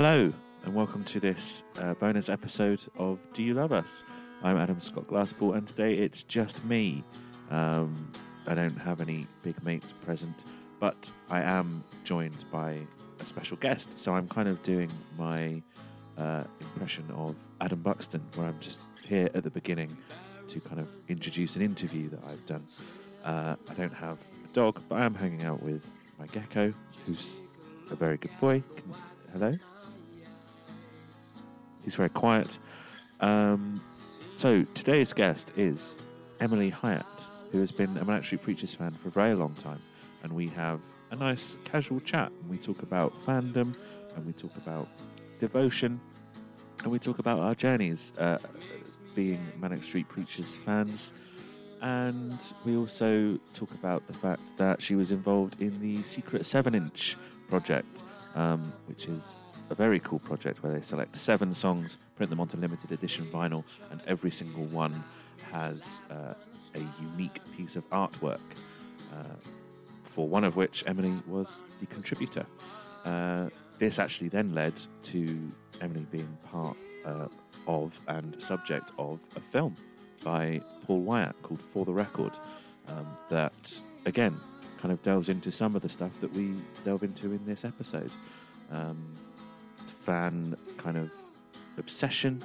Hello, and welcome to this uh, bonus episode of Do You Love Us? I'm Adam Scott Glasspool, and today it's just me. Um, I don't have any big mates present, but I am joined by a special guest. So I'm kind of doing my uh, impression of Adam Buxton, where I'm just here at the beginning to kind of introduce an interview that I've done. Uh, I don't have a dog, but I am hanging out with my gecko, who's a very good boy. Can- Hello? He's very quiet. Um, so today's guest is Emily Hyatt, who has been a Manic Street Preachers fan for a very long time, and we have a nice casual chat. And we talk about fandom, and we talk about devotion, and we talk about our journeys uh, being Manic Street Preachers fans. And we also talk about the fact that she was involved in the Secret 7 inch project, um, which is a very cool project where they select seven songs, print them onto limited edition vinyl, and every single one has uh, a unique piece of artwork. Uh, for one of which Emily was the contributor. Uh, this actually then led to Emily being part uh, of and subject of a film by Paul Wyatt called For the Record, um, that again kind of delves into some of the stuff that we delve into in this episode. Um, fan kind of obsession,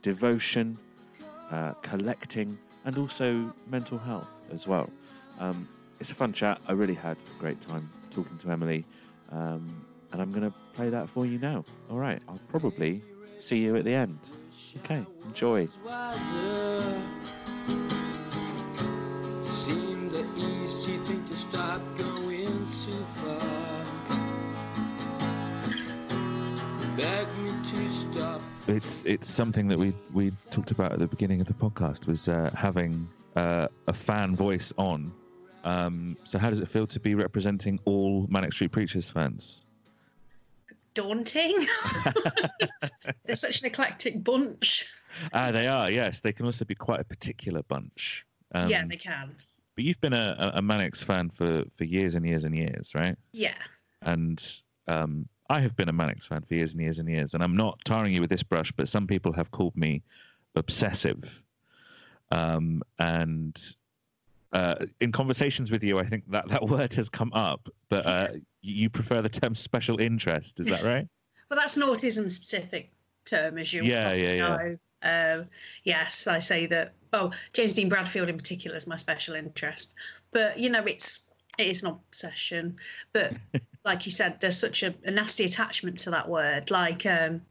devotion, uh, collecting, and also mental health as well. Um, it's a fun chat. I really had a great time talking to Emily, um, and I'm going to play that for you now. All right, I'll probably see you at the end. Okay, enjoy. Seemed the easy thing to It's it's something that we we talked about at the beginning of the podcast was uh, having uh, a fan voice on. Um, so how does it feel to be representing all Manic Street Preachers fans? daunting. They're such an eclectic bunch. Ah, they are. Yes, they can also be quite a particular bunch. Um, yeah, they can. But you've been a, a a Manics fan for for years and years and years, right? Yeah. And um, I have been a Manics fan for years and years and years. And I'm not tarring you with this brush, but some people have called me obsessive. Um, and uh, in conversations with you, I think that that word has come up. But uh, you prefer the term special interest, is that right? Well, that's an autism specific term, as you Yeah, probably yeah, yeah. know. Um, yes, I say that. Well, James Dean Bradfield in particular is my special interest. But you know, it's it is an obsession, but like you said, there's such a, a nasty attachment to that word. Like, um,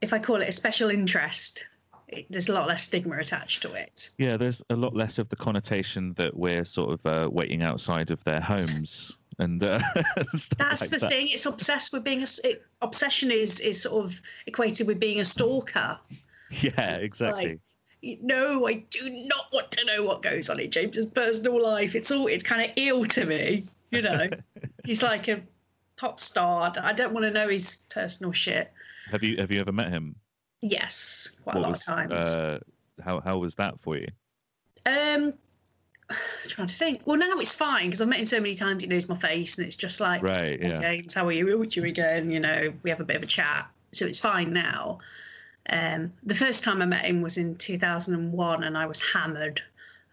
if I call it a special interest, it, there's a lot less stigma attached to it. Yeah, there's a lot less of the connotation that we're sort of uh, waiting outside of their homes and uh, That's like the that. thing. It's obsessed with being a It, obsession is is sort of equated with being a stalker. Yeah, exactly. no, I do not want to know what goes on in James's personal life. It's all it's kind of ill to me, you know. He's like a pop star. I don't want to know his personal shit. Have you have you ever met him? Yes, quite a lot was, of times. Uh, how how was that for you? Um, trying to think. Well, now it's fine because I've met him so many times. He knows my face, and it's just like, Right. "Hey, Yeah. James, how are you? With you again? You know, we have a bit of a chat, so it's fine now. Um, the first time I met him was in 2001, and I was hammered.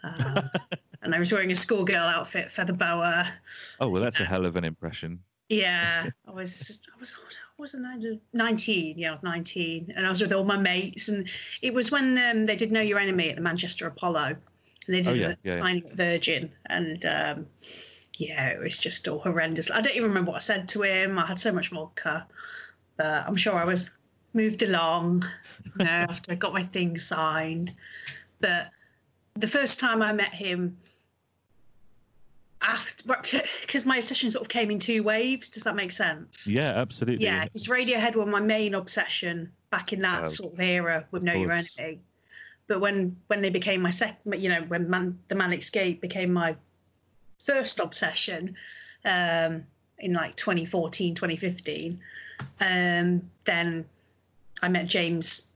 Uh, and I was wearing a schoolgirl outfit, feather boa. Oh well, that's a hell of an impression. Yeah, I was, I was, I wasn't 19. Yeah, I was 19, and I was with all my mates, and it was when um, they did Know Your Enemy at the Manchester Apollo, and they did Oh, yeah, a yeah, yeah. signing at Virgin, and um, yeah, it was just all horrendous. I don't even remember what I said to him. I had so much vodka, but I'm sure I was moved along, you know, after I got my thing signed. But the first time I met him, after because my obsession sort of came in two waves. Does that make sense? Yeah, absolutely. Yeah, because Radiohead were my main obsession back in that Oh, sort of era with Know Your. Enemy. But when when they became my second, you know, when Man, the Manic Escape became my first obsession um, in like 2014, 2015, um, then I met James.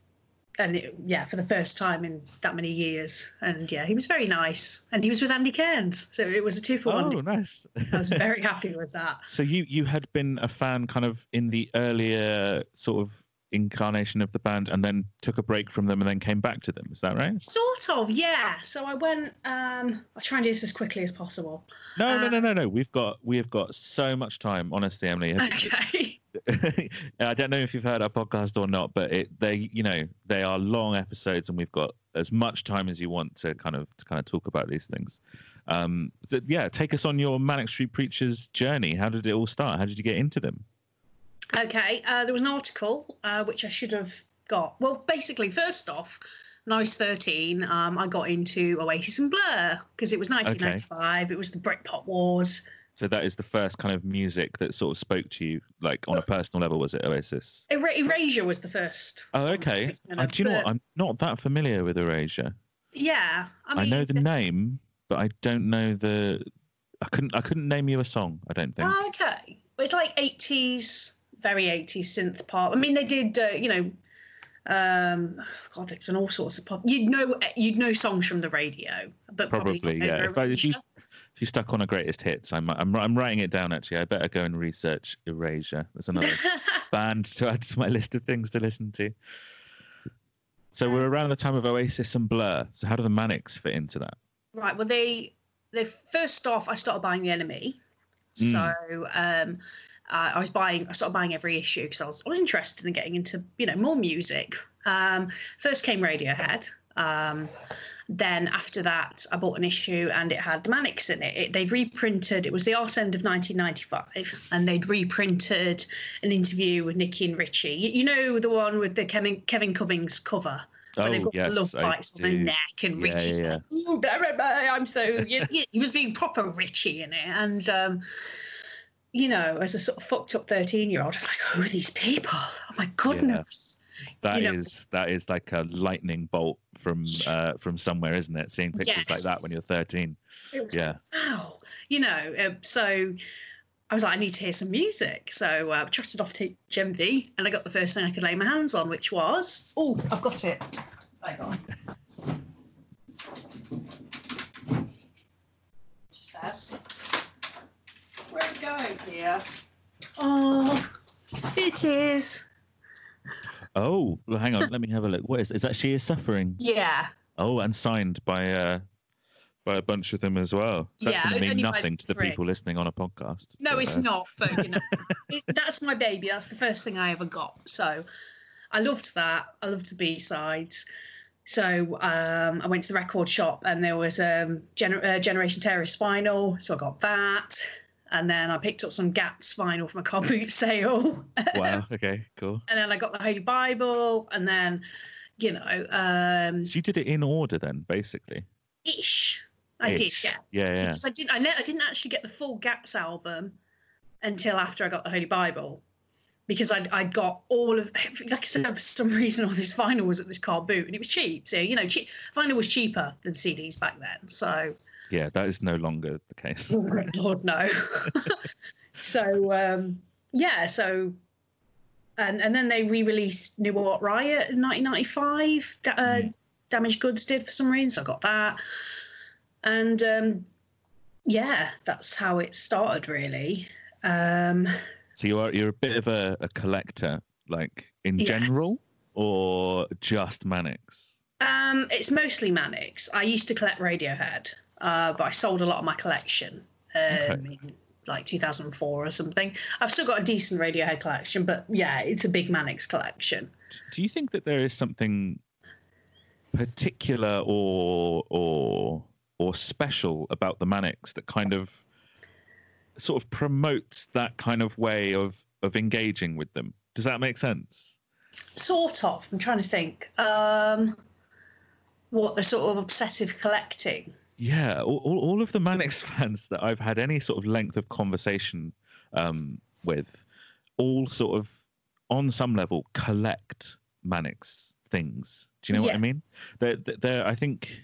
And it, yeah, for the first time in that many years, and yeah, he was very nice, and he was with Andy Cairns, so it was a two for Oh, one. nice. I was very happy with that. So you you had been a fan kind of in the earlier sort of incarnation of the band, and then took a break from them, and then came back to them. Is that right? Sort of, yeah. So I went. Um, I'll try and do this as quickly as possible. No, no, no, no, no. We've got we have got so much time. Honestly, Emily. Okay. I don't know if you've heard our podcast or not, but it they you know they are long episodes, and we've got as much time as you want to kind of to kind of talk about these things. Um, so, yeah, take us on your Manic Street Preachers journey. How did it all start? How did you get into them? Okay. Uh, there was an article uh, which I should have got. Well, basically, first off, when I was 13, um, I got into Oasis and Blur because it was 1995. It was the Britpop Wars. So that is the first kind of music that sort of spoke to you, like on a personal level. Was it Oasis? Era- Erasure was the first. Oh, okay. Uh, do you know what? I'm not that familiar with Erasure. Yeah. I, mean, I, know the name, but I don't know the. I couldn't. I couldn't name you a song. I don't think. Oh, okay. It's like 80s, very 80s synth pop. I mean, they did, uh, you know, um, God, they've done all sorts of pop. You'd know, you'd know songs from the radio, but probably, Probably, yeah. If, I, if you. If you stuck on a greatest hits, I'm I'm I'm writing it down. Actually, I better go and research Erasure. That's another band to add to my list of things to listen to. So we're around the time of Oasis and Blur. So how do the Manics fit into that? right. Well, they, they first off, I started buying the NME, Mm. so um, uh, I was buying, I started buying every issue because I was, I was interested in getting into, you know, more music. Um, first came Radiohead. Um, then after that, I bought an issue and it had the Manics in it. it they'd reprinted. It was the arse end of 1995, and they'd reprinted an interview with Nicky and Richie. You, you know the one with the Kevin Kevin Cummins cover. where they've Oh got yes, the love bites on their neck, and Yeah, Richie's yeah, like, "Ooh, blah, blah, blah, I'm so." You, you- he was being proper Richie in it, and um, you know, as a sort of fucked up thirteen-year-old, I was like, "Who are these people? Oh my goodness!" That you is know- that is like a lightning bolt from uh, from somewhere, isn't it? Seeing pictures like that when you're 13. Yeah. like, wow, you know. Uh, so I was like, I need to hear some music. So uh, trotted off to HMV, and I got the first thing I could lay my hands on, which was oh, I've got it. Hang on. Just says. Where'd it go here? Oh, it is. Oh, well, hang on. let me have a look. What is is that? She is suffering. Yeah. Oh, and signed by uh by a bunch of them as well. That's Yeah, going to mean nothing to the three. people listening on a podcast. No, but, it's uh, not. But you know, it, that's my baby. That's the first thing I ever got. So I loved that. I loved the B sides. So um, I went to the record shop and there was um, Gener- uh, Generation Terrorist vinyl, so I got that. And then I picked up some Gats vinyl from a car boot sale. Wow. Okay. Cool. and then I got the Holy Bible, and then, you know, um, So you did it in order then, basically. ish. I did, yeah. Yeah. Yeah. Because I didn't, I, ne- I didn't actually get the full Gats album until after I got the Holy Bible, because I'd, I'd got all of, like I said, for some reason, all this vinyl was at this car boot, and it was cheap. So you know, cheap, vinyl was cheaper than CDs back then. So Yeah. That is no longer the case. Oh, good Lord, no. so um, yeah, so and and then they re-released New Art Riot in 1995. Da- uh, Mm. Damaged Goods did for some reason, so I got that. And um, yeah, that's how it started, really. Um, So you are you're a bit of a, a collector, like in Yes. general, or just Manics? um, it's mostly Manics. I used to collect Radiohead, uh, but I sold a lot of my collection. Um, in like 2004 or something. I've still got a decent Radiohead collection, but yeah, it's a big Manics collection. Do you think that there is something particular or or or special about the Manics that kind of sort of promotes that kind of way of of engaging with them? Does that make sense? Sort of. I'm trying to think. Um, what the sort of obsessive collecting. Yeah, all, all of the Manics fans that I've had any sort of length of conversation um, with, all sort of on some level collect Manics things. Do you know what I mean? They're, they're, they're I think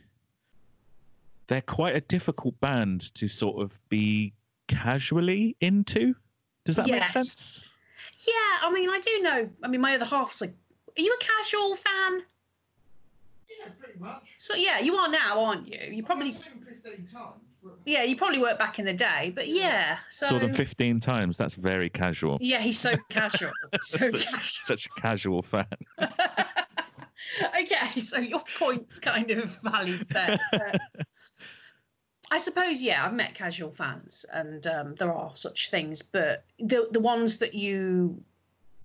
they're quite a difficult band to sort of be casually into. Does that make sense? Yeah, I mean, I do know. I mean, my other half's like, are you a casual fan? Yeah, pretty much. So yeah, you are now, aren't you? You probably, I've seen him 15 times. Yeah, you probably weren't back in the day, but yeah. So Saw them 15 times. That's very casual. yeah, he's so casual, so such, casual. such a casual fan. okay, so your point's kind of valid there. but I suppose, yeah, I've met casual fans, and um, there are such things, but the the ones that you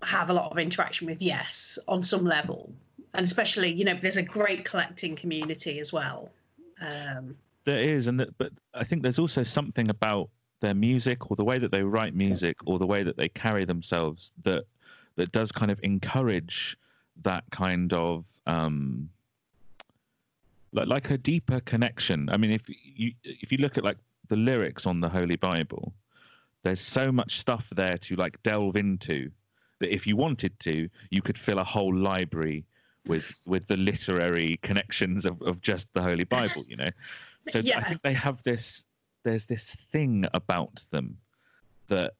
have a lot of interaction with, yes, on some level, and especially, you know, there's a great collecting community as well. Um, There is, and that, but I think there's also something about their music, or the way that they write music, or the way that they carry themselves that that does kind of encourage that kind of um, like like a deeper connection. I mean, if you if you look at like the lyrics on the Holy Bible, there's so much stuff there to like delve into that if you wanted to, you could fill a whole library with with the literary connections of, of just the Holy Bible, you know. So Yeah. I think they have this there's this thing about them that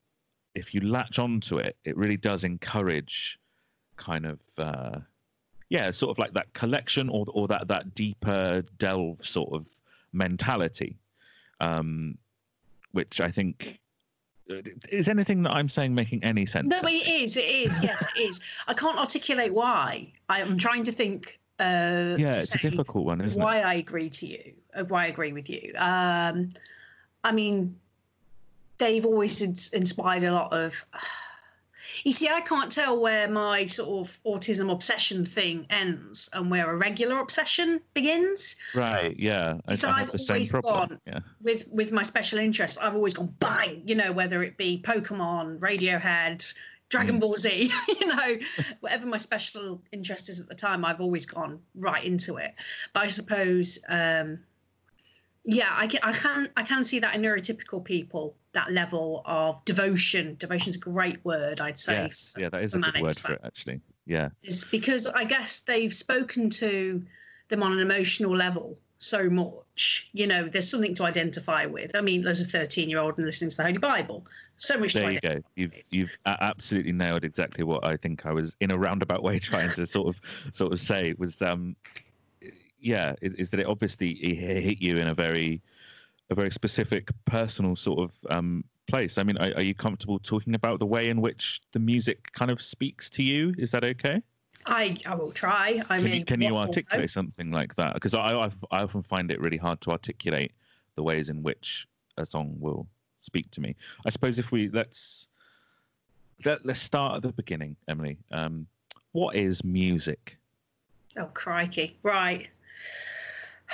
if you latch onto it, it really does encourage kind of uh yeah, sort of like that collection or or that that deeper delve sort of mentality. Um which I think is anything that I'm saying making any sense? no, it is, it is, yes, it is. I can't articulate why. I'm trying to think. Uh, yeah, to it's a difficult one, isn't why it? I agree to you, uh, why I agree with you. Um, I mean, they've always inspired a lot of. You see, I can't tell where my sort of autism obsession thing ends and where a regular obsession begins. Right, yeah. I, So I have I've the same always gone- Yeah. With with my special interests, I've always gone bang. You know, whether it be Pokemon, Radiohead, Dragon Mm. Ball Z. You know, whatever my special interest is at the time, I've always gone right into it. But I suppose, um, yeah, I can I can I can see that in neurotypical people that level of devotion. Devotion's a great word, I'd say. Yes, yeah, that is a good word for it, actually. Yeah, is because I guess they've spoken to them on an emotional level so much. You know, there's something to identify with. I mean, as a 13 year old and listening to the Holy Bible, so much to there you go. You've you've absolutely nailed exactly what I think I was in a roundabout way trying to sort of sort of say was um yeah is, is that it obviously it hit you in a very a very specific personal sort of um place. I mean, are, are you comfortable talking about the way in which the music kind of speaks to you? Is that okay? I, I will try. I can mean, you, can you articulate something like that? Because I, I I often find it really hard to articulate the ways in which a song will speak to me. I suppose if we let's let, let's start at the beginning, Emily. Um, what is music? Oh crikey! Right.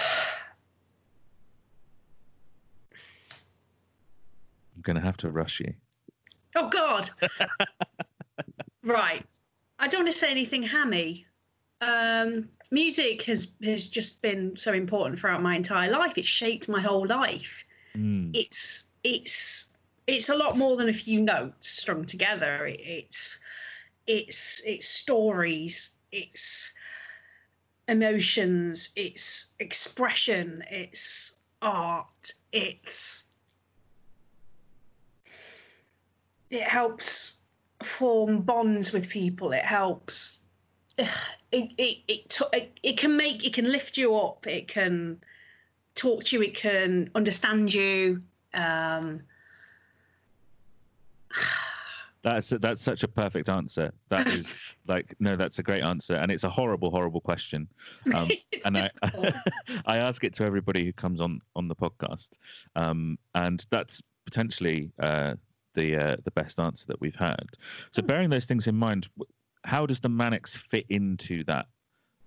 I'm going to have to rush you. Oh God. right. I don't want to say anything hammy. Um, music has has just been so important throughout my entire life. It's shaped my whole life. Mm. It's it's it's a lot more than a few notes strung together. It, it's it's it's stories. It's emotions. It's expression. It's art. It's it helps form bonds with people. It helps. It it it, it it can make it can lift you up. It can talk to you. It can understand you. Um, That's that's such a perfect answer. That is like no, that's a great answer, and it's a horrible, horrible question. Um, and I. I ask it to everybody who comes on on the podcast, um, and that's potentially uh, the uh, the best answer that we've had. So, Hmm. bearing those things in mind, how does the Manics fit into that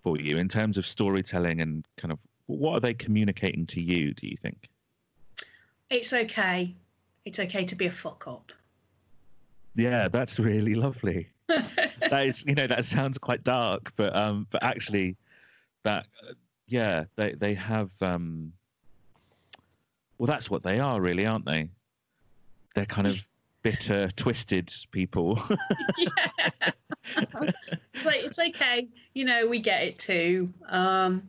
for you in terms of storytelling and kind of what are they communicating to you? Do you think? it's okay. It's okay to be a fuck up. Yeah, that's really lovely. that is, you know, that sounds quite dark, but um, but actually, that uh, yeah, they they have um, well, that's what they are, really, aren't they? They're kind of bitter, twisted people. yeah. it's like it's okay. You know, we get it too. Um,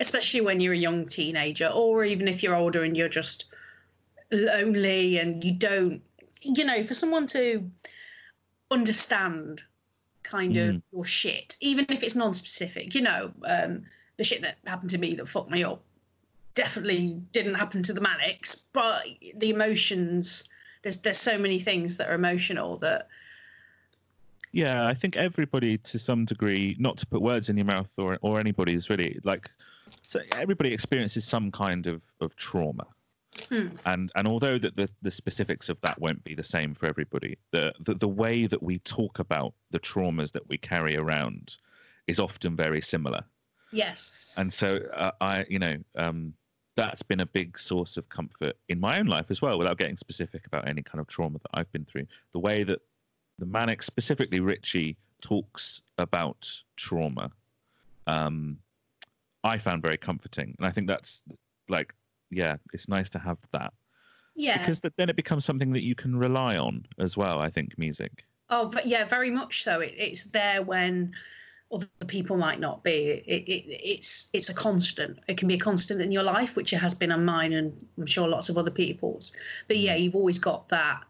especially when you're a young teenager, or even if you're older and you're just lonely and you don't, you know, for someone to understand kind of Mm. your shit, even if it's non-specific. You know, um, the shit that happened to me that fucked me up definitely didn't happen to the Manics, but the emotions. There's there's so many things that are emotional that yeah, I think everybody, to some degree, not to put words in your mouth or or anybody's really like, so everybody experiences some kind of of trauma. Hmm. and and although that the, the specifics of that won't be the same for everybody the, the the way that we talk about the traumas that we carry around is often very similar Yes. and so uh, i you know um that's been a big source of comfort in my own life as well without getting specific about any kind of trauma that i've been through the way that the manic specifically richie talks about trauma um i found very comforting and i think that's like yeah it's nice to have that yeah. because th- then it becomes something that you can rely on as well i think music oh, but yeah, very much so. It, it's there when other people might not be. It, it, it's it's a constant. It can be a constant in your life, which it has been on mine, and I'm sure lots of other people's. But yeah, mm. you've always got that.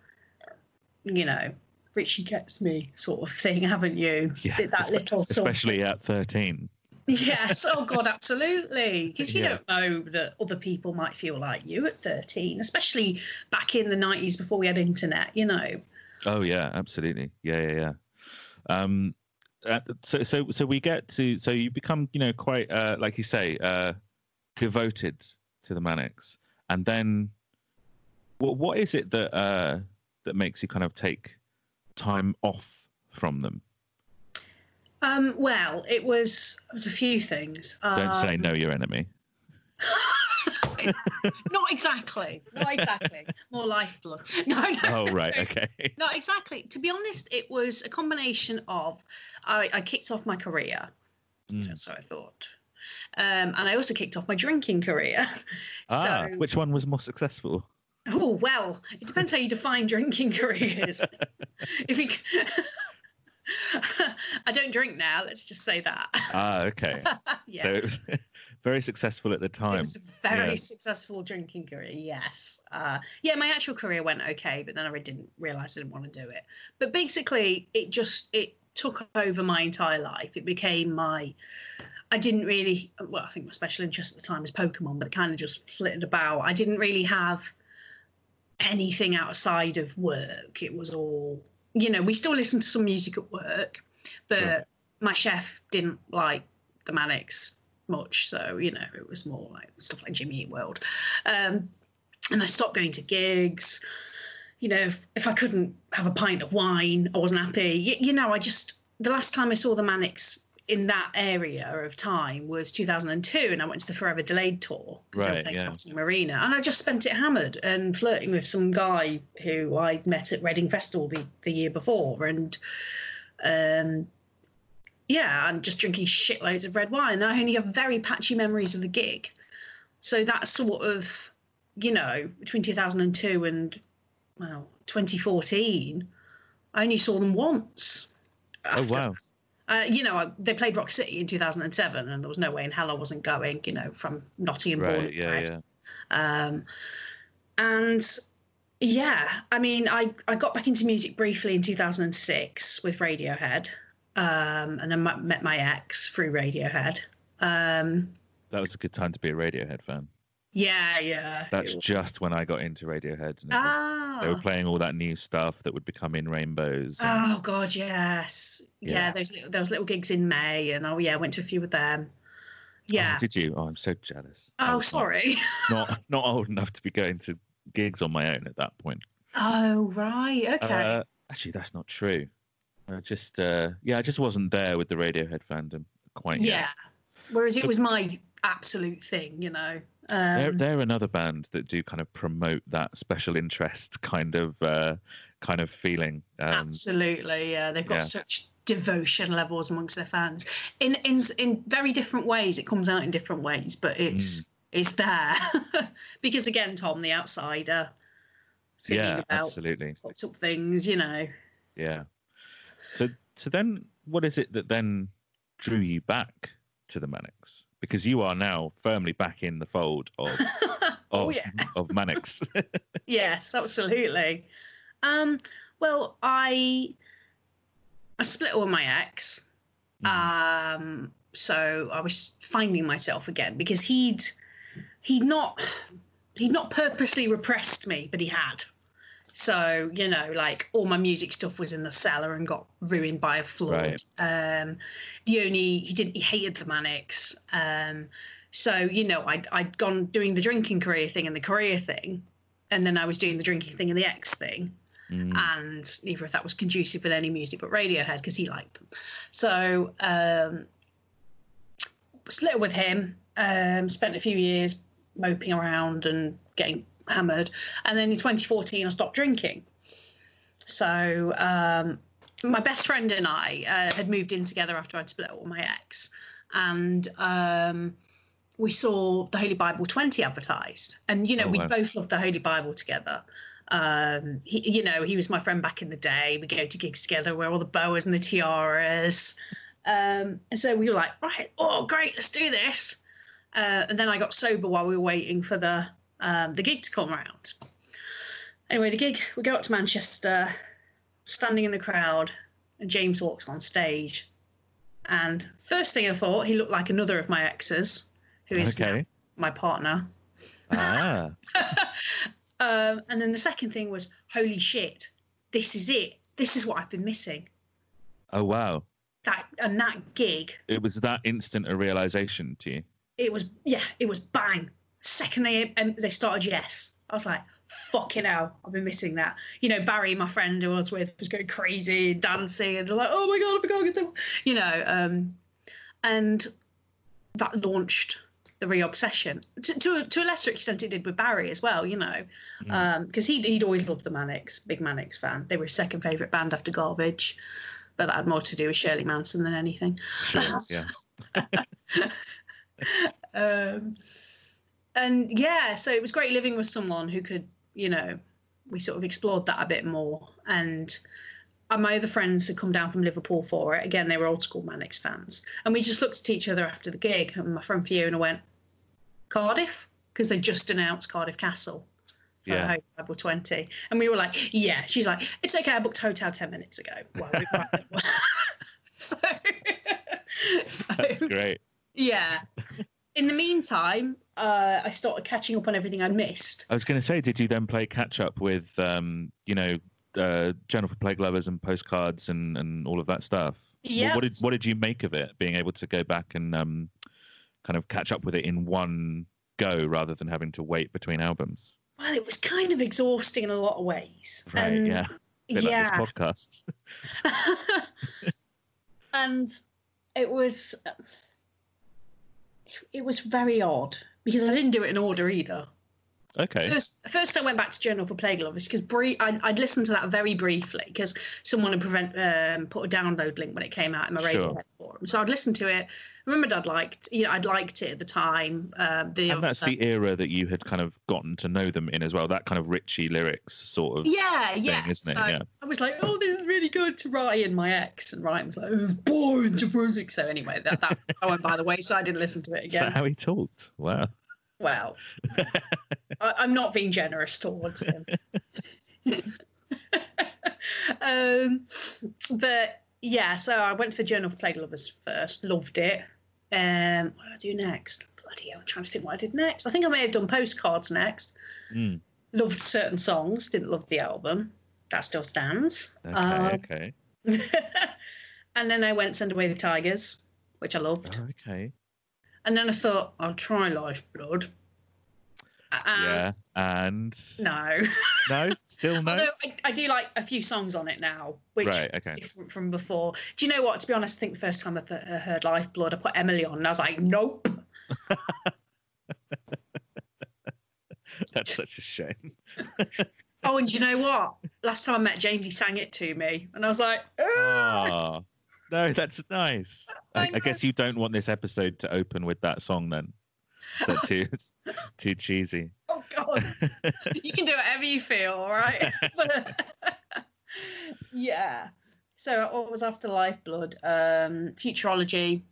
You know, Richie gets me sort of thing, haven't you? yeah That espe- little sort of- especially at 13 Yes. Oh God, absolutely. Because you Yeah. don't know that other people might feel like you at 13, especially back in the 90s before we had internet. You know. oh yeah absolutely yeah yeah yeah um uh, so so so we get to so you become you know quite uh like you say uh devoted to the manics and then what what is it that uh that makes you kind of take time off from them Um, well, it was it was a few things. don't say Um, know your enemy not exactly. Not exactly. More lifeblood. No, no. oh right okay Not exactly. To be honest, it was a combination of I, I kicked off my career. Mm. That's what I thought. Um, and I also kicked off my drinking career. ah so, which one was more successful oh well, it depends how you define drinking careers. if you, I don't drink now. Let's just say that. ah okay yeah. so it was very successful at the time. It was a very Yeah. successful drinking career. Yes. Uh, yeah, my actual career went okay, but then I didn't realize I didn't want to do it. But basically, it just it took over my entire life. It became my. I didn't really. Well, I think my special interest at the time was Pokemon, but it kind of just flitted about. I didn't really have anything outside of work. It was all. You know, we still listened to some music at work, but Sure. my chef didn't like the Manics much. So, you know, it was more like stuff like Jimmy Eat World. Um, and I stopped going to gigs. You know, if, if I couldn't have a pint of wine, I wasn't happy. You, you know, I just, the last time I saw the Manics in that area of time was 2002, and I went to the Forever Delayed tour because they were Right, playing yeah. Arena, and I just spent it hammered and flirting with some guy who I met at Reading Festival the, the year before, and um, yeah, and just drinking shitloads of red wine. I only have very patchy memories of the gig, so that's sort of you know between 2002 and well 2014, I only saw them once. Oh wow! Uh, you know, they played Rock City in 2007, and there was no way in hell I wasn't going. You know, from Nottingham, Right, yeah, yeah. Um, and yeah, I mean, I, I got back into music briefly in 2006 with Radiohead, um, and I met- met my ex through Radiohead. Um, That was a good time to be a Radiohead fan. Yeah, yeah. That's just when I got into Radiohead. And it was, they were ah. playing all that new stuff that would become in rainbows. and- Oh God, yes, yeah. Yeah. Those little, those little gigs in May, and oh yeah, I went to a few with them. Yeah. Oh, did you? Oh, I'm so jealous. Oh, was not- sorry. Not, not old enough to be going to gigs on my own at that point. Oh right, okay. Uh, actually, that's not true. I just, uh, yeah, I just wasn't there with the Radiohead fandom quite yeah. yet. Whereas it was my absolute thing, you know. They're, Um, they're another band that do kind of promote that special interest kind of uh, kind of feeling. Um, absolutely, yeah. They've got yeah. such devotion levels amongst their fans. In in in very different ways. It comes out in different ways, but Mm. it's it's there because again, Tom, the outsider, singing yeah, about absolutely. fucked up things, you know. Yeah. So so then what is it that then drew you back to the Manics? Because you are now firmly back in the fold of of, oh yeah. of Manics. Yes, absolutely. Um, well, I I split with my ex. Mm-hmm. Um, so I was finding myself again because he'd he'd not he'd not purposely repressed me, but he had. So you know, like all my music stuff was in the cellar and got ruined by a flood. Um, the only he didn't he hated the Manics. Um, so you know, I'd I'd gone doing the drinking career thing and the career thing, and then I was doing the drinking thing and the X thing Mm, and neither of that was conducive with any music but Radiohead because he liked them. So um, split with him. Um, spent a few years moping around and getting hammered, and then in 2014 I stopped drinking. So um, my best friend and I uh, had moved in together after I'd split up with my ex, and um, we saw the Holy Bible 20 advertised, and you know Oh, we wow. both loved the Holy Bible together. Um he, you know he was my friend back in the day. We go to gigs together. Wear all the boas and the tiaras. Um and so we were like right oh great let's do this. Uh, and then i got sober while we were waiting for the um the gig to come around anyway the gig we go up to manchester standing in the crowd and james walks on stage and first thing i thought he looked like another of my exes who is okay. my partner Ah. Um, and then the second thing was, holy shit, this is it. This is what I've been missing. Oh wow. That and that gig, It was that instant a realization to you. it was yeah, it was bang. Second they um, they started yes, I was like, fucking hell, I've been missing that. You know, Barry, my friend who I was with, was going crazy and dancing and like, oh my god, I forgot to get them. You know, um, and that launched the re-obsession to, to, a, to a lesser extent it did with barry as well you know Mm. because he'd, he'd always loved the manics big manics fan they were his second favorite band after garbage but that had more to do with shirley manson than anything Sure. Yeah. um, and yeah so it was great living with someone who could you know we sort of explored that a bit more and and my other friends had come down from Liverpool for it. Again, they were old school Manics fans. And we just looked at each other after the gig. And my friend Fiona went, Cardiff? Because they just announced Cardiff Castle for Yeah. Holy Bible 20. And we were like, yeah. She's like, it's okay. I booked hotel 10 minutes ago. Well, so, That's so, great. yeah. In the meantime, uh, I started catching up on everything I'd missed. I was going to say, did you then play catch up with, um, you know, uh, Journal for Plague Lovers and postcards and, and all of that stuff? What- Yeah. What did What did you make of it? Being able to go back and um, kind of catch up with it in one go rather than having to wait between albums. Well, it was kind of exhausting in a lot of ways. Right. And yeah. Yeah. Like podcast. and it was it was very odd because I didn't do it in order either. Okay. First, first I went back to Journal for Plague Lovers because I'd, I'd listened to that very briefly because someone had prevent, um, put a download link when it came out in my Sure. radio forum. So I'd listened to it. I remembered I'd liked, you know, I'd liked it at the time. Um, the And that's uh, the era that you had kind of gotten to know them in as well. That kind of Richie lyrics sort of. yeah, yeah. isn't it? So Yeah. I was like, oh, this is really good to Ryan, my ex, and Ryan was like, it was boring to music. So anyway, that, that I went by the way, so I didn't listen to it Is that again. how he talked? Wow. Well, I, I'm not being generous towards him. um, but yeah, so I went for Journal of Plague Lovers first, loved it. Um, what did I do next? Bloody hell, I'm trying to think what I did next. I think I may have done postcards next. Mm, Loved certain songs, didn't love the album. That still stands. okay. Um, okay. and then I went Send Away the Tigers, which I loved. Oh, okay. And then I thought, I'll try Lifeblood. Um, yeah. And No. no, still no. Although I, I do like a few songs on it now, which Right, is different from before. Do you know what? To be honest, I think the first time I th- I heard Lifeblood, I put Emily on and I was like, nope. That's such a shame. Oh, and do you know what? Last time I met James, he sang it to me. And I was like, "Ugh." Oh, no, that's nice. I, I guess you don't want this episode to open with that song then. Is that too, too cheesy? oh, God. you can do whatever you feel, all right? But- yeah. So what was after Lifeblood? Um, Futurology,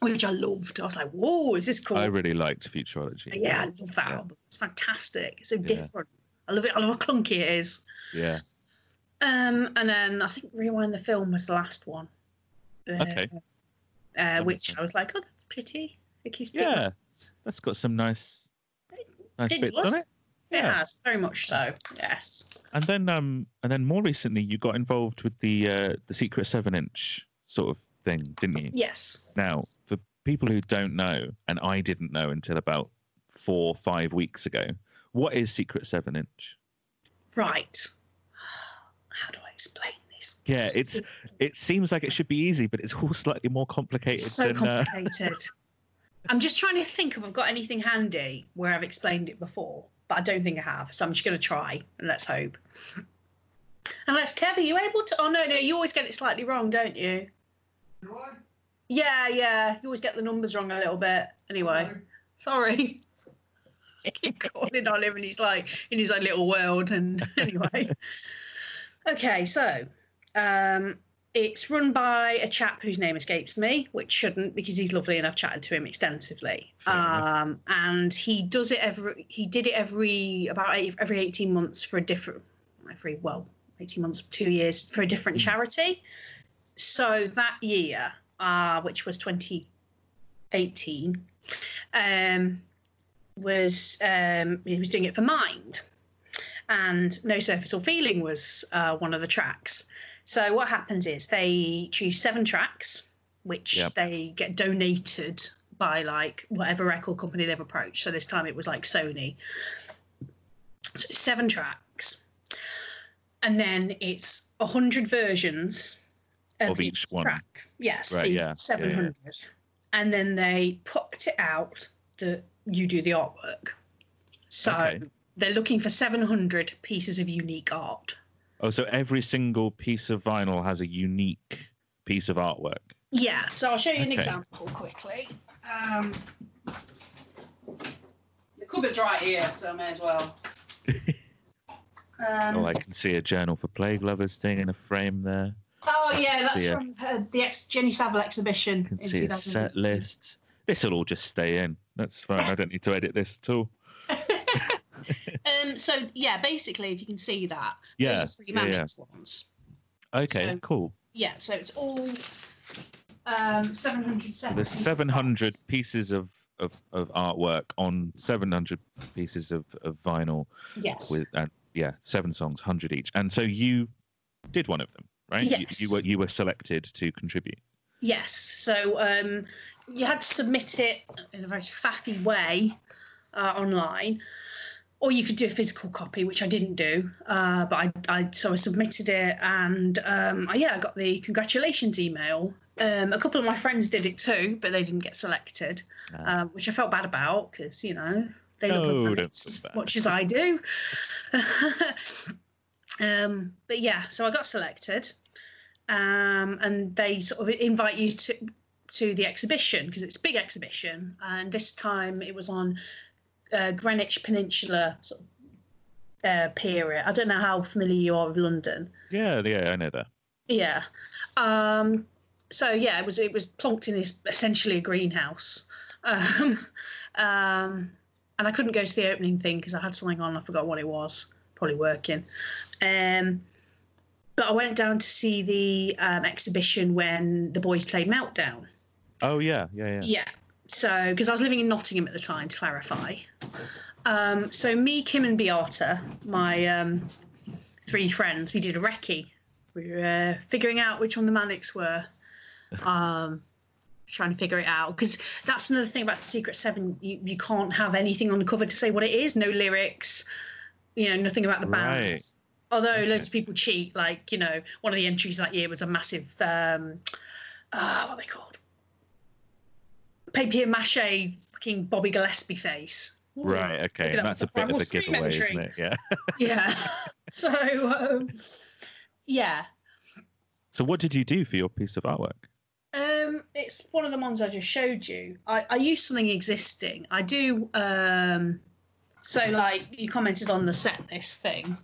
which I loved. I was like, whoa, is this cool? I really liked Futurology. yeah, I love that Yeah. album. It's fantastic. It's so Yeah. different. I love it. I love how clunky it is. Yeah. Um, and then I think Rewind the Film was the last one. Okay. Uh, which sense. I was like, oh, that's pretty. Acoustic. Yeah. That's got some nice, nice It bits does. on it. It Yeah. has very much so. Yes. And then, um, and then more recently, you got involved with the uh, the secret seven inch sort of thing, didn't you? Yes. Now, for people who don't know, and I didn't know until about four, five weeks ago, what is secret seven inch? Right. How do I explain this? Yeah, it's it seems like it should be easy, but it's all slightly more complicated so than. Uh, complicated. I'm just trying to think if I've got anything handy where I've explained it before, but I don't think I have. So I'm just going to try and let's hope. Unless Kev, are you able to? Oh no, no, you always get it slightly wrong, don't you? Do I? Yeah, yeah. You always get the numbers wrong a little bit. Anyway, No. sorry. I keep calling on him, and he's like in his own little world. And anyway, okay. So, um, it's run by a chap whose name escapes me, which shouldn't because he's lovely and I've chatted to him extensively. Um, and he does it every. He did it every about eight, every eighteen months for a different. Every well, eighteen months, two years for a different Hmm. charity. So that year, uh, which was 2018, um, was um, he was doing it for Mind, and No Surface All Feeling was uh, one of the tracks. So what happens is they choose seven tracks, which Yep. they get donated by like whatever record company they've approached. So this time it was like Sony. So seven tracks, and then it's a hundred versions of, Of each one. track. Yes, Right, yeah, yeah, yeah. seven hundred, and then they put it out that you do the artwork. So Okay. they're looking for seven hundred pieces of unique art. Oh, so every single piece of vinyl has a unique piece of artwork. Yeah, so I'll show you an Okay. example quickly. Um, the cupboard's right here, so I may as well. Um, oh, I can see a journal for plague lovers thing in a frame there. oh, yeah, that's a- from uh, the ex- Jenny Saville exhibition I can in see a set 2000. list. This will all just stay in. That's fine. I don't need to edit this at all. um, so yeah, basically, if you can see that, Yeah. those are three yeah, yeah. Ones. Okay, So- cool. Yeah, so it's all um, 700 So there's 700 pieces of, of, of artwork on 700 pieces of, of vinyl Yes. with, uh, yeah, seven songs, 100 each. And so you did one of them, right? You- Yes. You, were you were selected to contribute. Yes. So um, you had to submit it in a very faffy way uh, online. Or you could do a physical copy, which I didn't do. Uh, but I, I so I submitted it, and um, I- yeah, I got the congratulations email. Um, a couple of my friends did it too, but they didn't get selected, um, which I felt bad about because you know they No, love the don't planets feel as much as I do. um, but yeah, so I got selected, um, and they sort of invite you to to the exhibition because it's a big exhibition, and this time it was on uh, Greenwich Peninsula sort of, uh, period. I don't know how familiar you are with London. Yeah, yeah, I know that. Yeah. Um, so yeah, it was it was plonked in this essentially a greenhouse, um, um, and I couldn't go to the opening thing because I had something on. I forgot what it was. Probably working. Um, but I went down to see the um, exhibition when the boys played Meltdown. Oh yeah, yeah, yeah. Yeah. So, because I was living in Nottingham at the time, to clarify. Um, so, me, Kim, and Beata, my um, three friends, we did a recce. We were uh, figuring out which one the Manics were. Um, trying to figure it out because that's another thing about Secret Seven. You, you can't have anything on the cover to say what it is. No lyrics. You know, nothing about the band. Right. Although Okay. loads of people cheat. Like you know, one of the entries that year was a massive. Um, uh, what are they called? Papier mache fucking Bobby Gillespie face. Ooh. Right. Okay. That That's a bit of a giveaway, entry. isn't it? Yeah. Yeah. so um, yeah. So what did you do for your piece of artwork? Um, it's one of the ones I just showed you. I, I use something existing. I do. Um, so like you commented on the set list thing.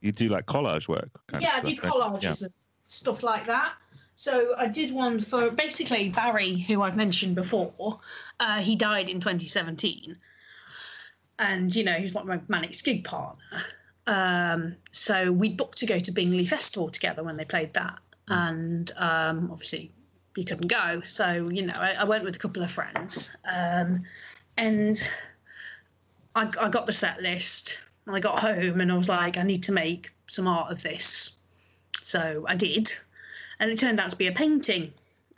You do like collage work. yeah, I do stuff, don't you? collages of stuff like that. So I did one for basically Barry, who I've mentioned before. Uh, he died in 2017, and you know he was like my manic skig partner. Um, so we booked to go to Bingley Festival together when they played that, and um, obviously he couldn't go. So you know I, I went with a couple of friends, um, and I, I got the set list. And I got home and I was like, I need to make some art of this. So I did, and it turned out to be a painting.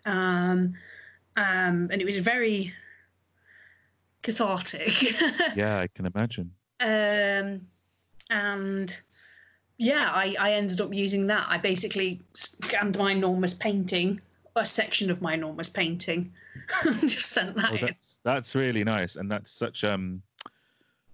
Um, um, and it was very cathartic. Yeah, I can imagine. um, and yeah, I, I ended up using that. I basically scanned my enormous painting, a section of my enormous painting, and just sent that in. that's that's really nice, and that's such um.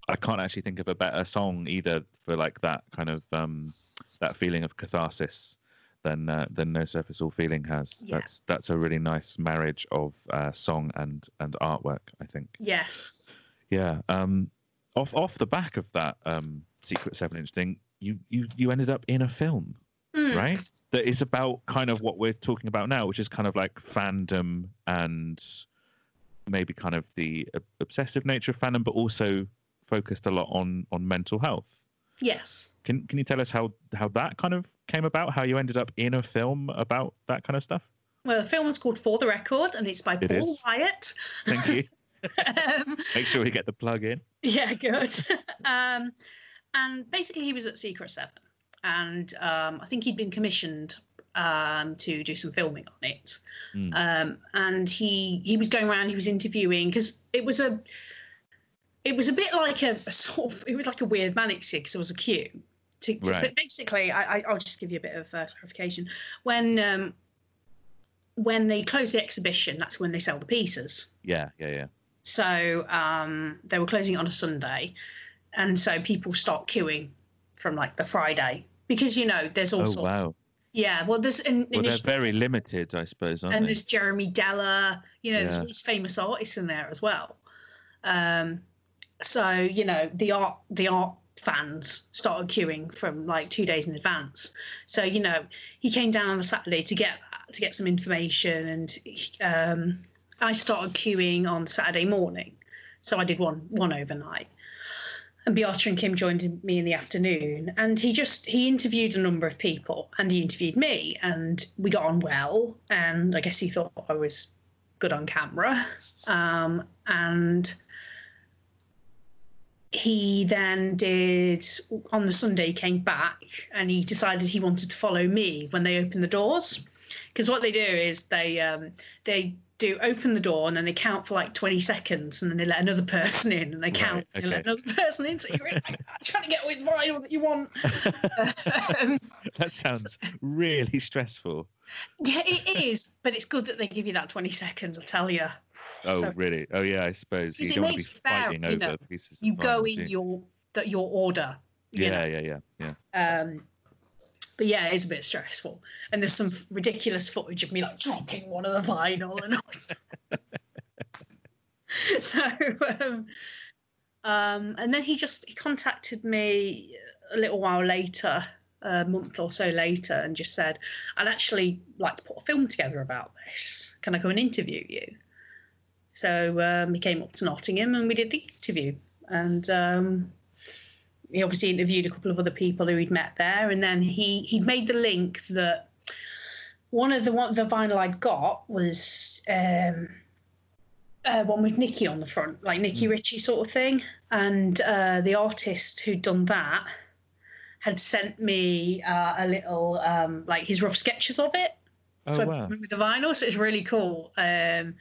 I can't actually think of a better song either for like that kind of um that feeling of catharsis than uh, than No Surface All Feeling has. Yeah. That's that's a really nice marriage of uh, song and and artwork. I think. Yes. Yeah. Um, off off the back of that um Secret Seven Inch thing, you you you ended up in a film, Hmm. right? That is about kind of what we're talking about now, which is kind of like fandom and maybe kind of the obsessive nature of fandom, but also focused a lot on on mental health. Yes. Can can you tell us how how that kind of came about? How you ended up in a film about that kind of stuff? Well, the film was called For the Record, and it's by It Paul is. Wyatt. Thank you. um, Make sure we get the plug in. Yeah, good. um, and basically, he was at Secret Seven, and um, I think he'd been commissioned um, to do some filming on it. Mm. Um, and he he was going around, he was interviewing because it was a it was a bit like a, a sort of it was like a weird manic scene because there was a queue. To, to, Right. But basically, I, I, I'll just give you a bit of uh, clarification. When um, when they close the exhibition, that's when they sell the pieces. Yeah, yeah, yeah. So um, they were closing it on a Sunday, and so people start queuing from like the Friday because you know there's all Oh sorts. wow. Yeah, well, there's in, Well, they're very limited, I suppose, and they? there's Jeremy Deller. You know, there's Yeah. these famous artists in there as well. Um, so you know the art the art fans started queuing from like two days in advance. So you know he came down on the Saturday to get to get some information, and um, I started queuing on Saturday morning. So I did one one overnight. And Beata and Kim joined me in the afternoon, and he just he interviewed a number of people, and he interviewed me, and we got on well. And I guess he thought I was good on camera, um, and he then did on the Sunday came back and he decided he wanted to follow me when they opened the doors. because what they do is they um, they do open the door and then they count for like 20 seconds and then they let another person in and they count and they let another person in. So you're like, trying to get with vinyl that you want. um, That sounds really stressful. yeah, it is, but it's good that they give you that 20 seconds. I tell you. Oh, So really? Oh, yeah. I suppose you Because it don't want to be makes fair, you know. pieces. you go in you? your that your order. You Yeah, know? yeah, yeah, yeah. Um, but yeah, it's a bit stressful. And there's some ridiculous footage of me like dropping one of the vinyl and all. so, um, um, and then he just he contacted me a little while later, a month or so later, and just said, "I'd actually like to put a film together about this. Can I come and interview you?" So um, he came up to Nottingham and we did the interview. And um, he obviously interviewed a couple of other people who he'd met there, and then he he'd made the link that one of the one the vinyl I'd got was um, uh, one with Nicky on the front, like Nicky Richey sort of thing, and uh, the artist who'd done that had sent me uh, a little um, like his rough sketches of it. Oh, so I wow. put them with the vinyl, so it's really cool. Um,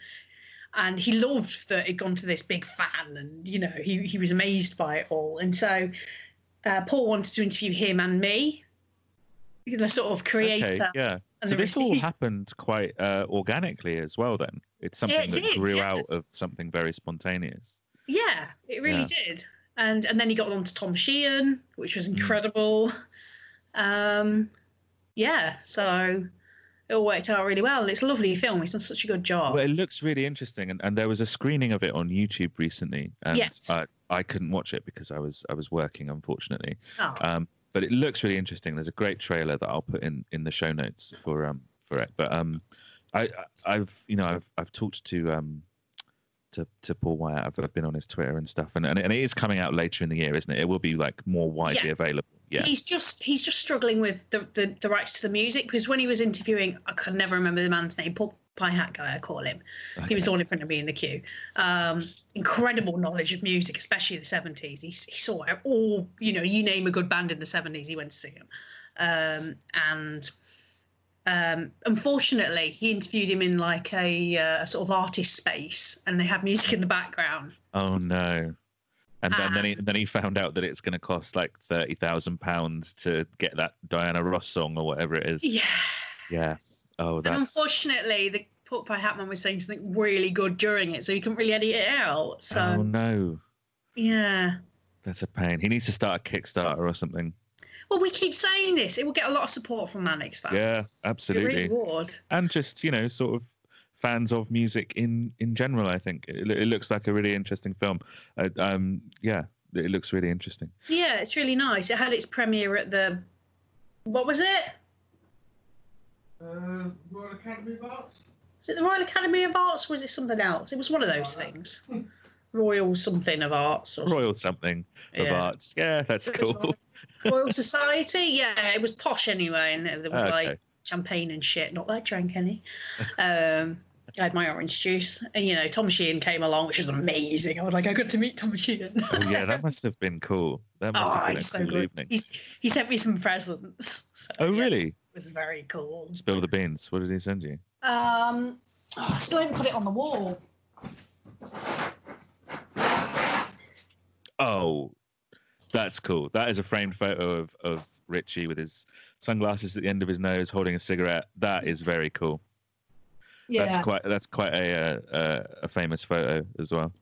and he loved that it'd gone to this big fan, and you know he he was amazed by it all. And so uh, Paul wanted to interview him and me, the sort of creator. Okay, yeah. and So this all happened quite uh, organically as well. Then it's something it that did, grew yeah. out of something very spontaneous. Yeah, it really did. And and then he got on to Tom Sheehan, which Mm. was incredible. Um, yeah, so it all worked out really well. And it's a lovely film. He's done such a good job. Well, it looks really interesting, and, and there was a screening of it on YouTube recently, and Yes. I, I couldn't watch it because I was I was working, unfortunately. Oh, Um, but it looks really interesting. There's a great trailer that I'll put in in the show notes for um for it. But um, I I've you know I've I've talked to um to to Paul Wyatt. I've, I've been on his Twitter and stuff, and and it, and it is coming out later in the year, isn't it? It will be like more widely Yeah. available. Yeah. He's just he's just struggling with the, the, the rights to the music because when he was interviewing, I can never remember the man's name, Pork Pie Hat guy, I call him. He was Okay. all in front of me in the queue. Um, incredible knowledge of music, especially the seventies. He, he saw all you know, you name a good band in the seventies, he went to see them. Um, and um, unfortunately, he interviewed him in like a, uh, a sort of artist space, and they had music in the background. Oh no. And then, then, he, Um, then he found out that it's going to cost like thirty thousand pounds to get that Diana Ross song or whatever it is. Yeah. Yeah. Oh, And unfortunately, the Pork Pie Hatman was saying something really good during it, so he couldn't really edit it out. So oh no, yeah. that's a pain. He needs to start a Kickstarter or something. Well, we keep saying this. It will get a lot of support from Manics fans. Yeah, absolutely. It really would. And just you know, sort of fans of music in in general. I think it, it looks like a really interesting film. Uh, um, yeah, it looks really interesting. Yeah, it's really nice. It had its premiere at the. What was it? Uh, Royal Academy of Arts. Was it the Royal Academy of Arts? Or was it something else? It was one of those things. Royal something of arts. Or Royal something of Yeah. arts. Yeah, that's cool. Royal Society. Yeah, it was posh anyway, and there was Okay. like champagne and shit. Not that I drank any. Um, I had my orange juice, and you know, Tom Sheehan came along, which was amazing. I was like, I got to meet Tom Sheehan. Oh yeah, that must have been cool. That must oh, have been a so cool good. evening. He's, he sent me some presents. So, Oh yeah, really? it was very cool. Spill the beans. What did he send you? Um, oh, I still haven't put it on the wall. Oh, that's cool. That is a framed photo of of Richey with his sunglasses at the end of his nose, holding a cigarette. That is very cool. Yeah, That's quite that's quite a uh, uh, a famous photo as well.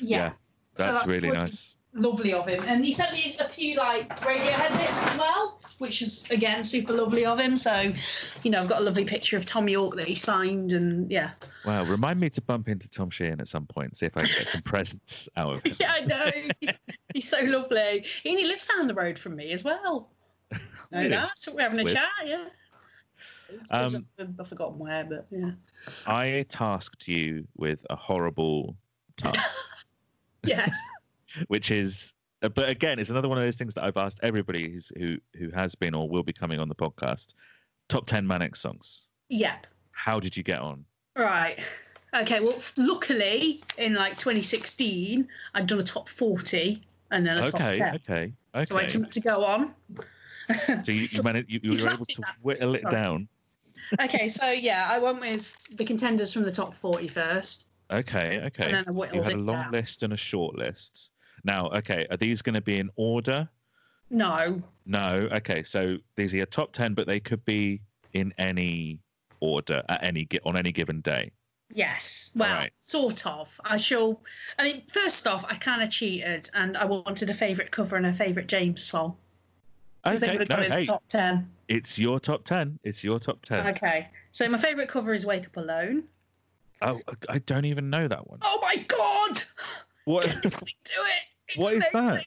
yeah. So That's, that's really really- nice. lovely of him. And he sent me a few like Radiohead bits as well, which was again super lovely of him. So, you know, I've got a lovely picture of Thom Yorke that he signed, and yeah, Wow, remind me to bump into Tom Sheehan at some point, see if I can get some presents out of him. yeah, I know he's, he's so lovely. He only lives down the road from me as well. No, Really? that's we're having a chat. Yeah. Um, I've forgotten where, but yeah. I tasked you with a horrible task, Yes. which is, Uh, but again, it's another one of those things that I've asked everybody who's, who who has been or will be coming on the podcast. Top ten Manic songs. yep. How did you get on? Right. Okay. Well, luckily, in like 2016, I'd done a top 40 and then a top 10. okay, okay. So I had something to go on. So you, you managed, you, you were able to whittle it Sorry. down. Okay, so yeah, I went with the contenders from the top 40 first. Okay, And okay. then I You whittled had a long down. list and a short list. Now, okay, are these going to be in order? No. No. Okay, so these are your top ten, but they could be in any order at any on any given day. Yes. Well, Alright. sort of. I shall. I mean, first off, I kind of cheated and I wanted a favourite cover and a favourite James song. Because they Okay, would have no, got in hey, the top 10. it's your top ten. It's your top ten. Okay. So my favourite cover is Wake Up Alone. Oh, I don't even know that one. Oh my God! What? Get listening to it. What is that?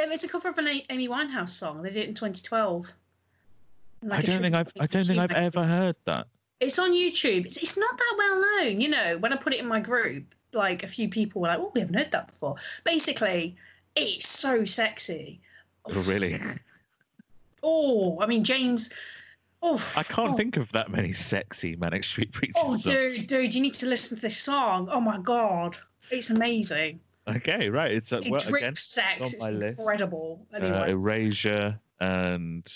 Um, it's a cover of an A- Amy Winehouse song. They did it in 2012. Like I don't think I've. I don't think I've ever heard that. It's on YouTube. It's, it's not that well known. You know, when I put it in my group, like a few people were like, oh, we haven't heard that before. Basically, it's so sexy. Oh, really? Oh, I mean, James. Oh, I can't oh, think of that many sexy Manic Street Preachers Oh, dude, dude, you need to listen to this song. Oh my god, it's amazing. Okay, right. It's uh, well drips again. sex. It's my list. incredible. Uh, Erasure and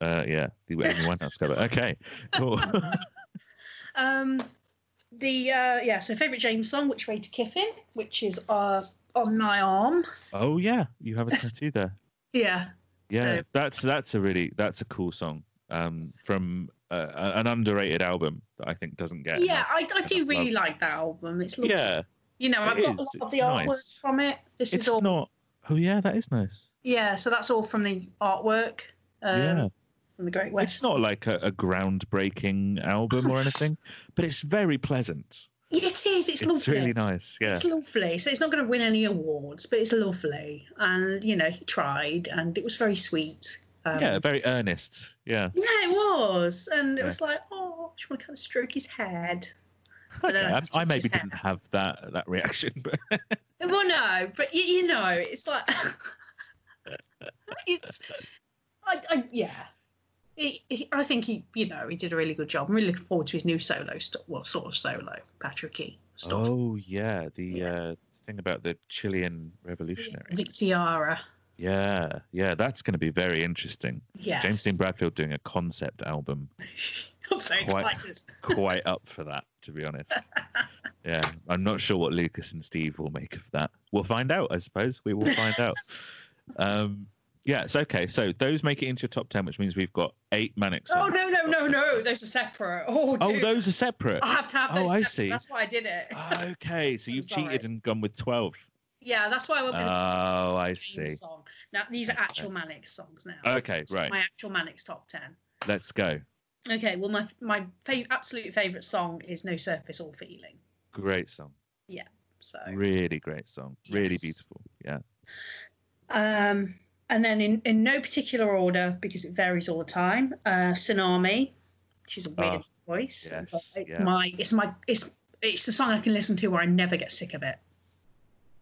uh, yeah, the Amy Winehouse cover. Okay, cool. um, the uh, yeah, so favorite James song, "Which Way to Kyffin," which is uh on my arm. oh yeah, you have a tattoo there. Yeah. Yeah, So- that's that's a really that's a cool song um, from uh, an underrated album that I think doesn't get. Yeah, enough- I, I do enough really like that album. It's lovely. Yeah, you know, I've it got a lot of the artwork nice. from it. This it's is all not. Oh yeah, that is nice. yeah. So that's all from the artwork. Um, yeah, From the Great West. it's not like a, a groundbreaking album or anything, but it's very pleasant. It is. It's, It's, lovely. It's really nice. Yeah. It's lovely. So it's not going to win any awards, but it's lovely. And you know, he tried, and it was very sweet. Um, yeah, very earnest. Yeah. Yeah, it was, and it Yeah. was like, oh, I just want to kind of stroke his head. Okay, I I, just I took maybe didn't have that that reaction, but Well, no, but you, you know, it's like it's, I, I yeah. He, he, I think he, you know, he did a really good job. I'm really looking forward to his new solo stuff. Well, sort of solo, Patricky stuff. oh yeah, the Yeah. uh, thing about the Chilean revolutionary. Victor Jara. Yeah, yeah, that's going to be very interesting. Yes. James Dean Bradfield doing a concept album, I'm so Quite- excited. quite up for that, to be honest. Yeah, I'm not sure what Lucas and Steve will make of that. We'll find out, I suppose. We will find out. Um, yeah, it's okay. So those make it into your top ten, which means we've got eight manic Oh no no no no! Those are separate. Oh, Oh, those are separate. I have to have Oh, those. I separate. see. That's why I did it. Okay, so I'm you've sorry. cheated and gone with twelve. Yeah, that's why I went with Oh, I see. song. Now these are actual Manics songs now. Okay, This is right. My actual Manics top ten. Let's go. Okay, well my my fav- absolute favorite song is No Surface All Feeling. Great song. Yeah. So Really great song. Really beautiful. Yeah. um and then in, in no particular order because it varies all the time. Uh Tsunami, She's a weird voice. Ah, yes, it- yeah. My it's my it's it's the song I can listen to where I never get sick of it.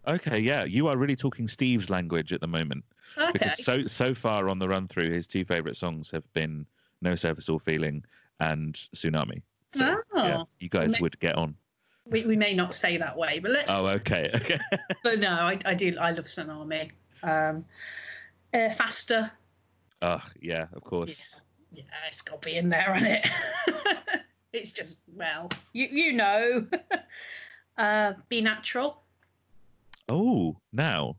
Okay, yeah. You are really talking Steve's language at the moment. Okay. Because so so far on the run through, his two favourite songs have been No Surface All Feeling and Tsunami. So yeah, Oh. you guys would get on. we, we may not stay that way, but let's Oh, okay. Okay. but no, I, I do I love Tsunami. Um uh, faster. oh, yeah, of course. Yeah, it's got to be in there, hasn't it? it's just well, you you know. uh, be natural. Oh, now.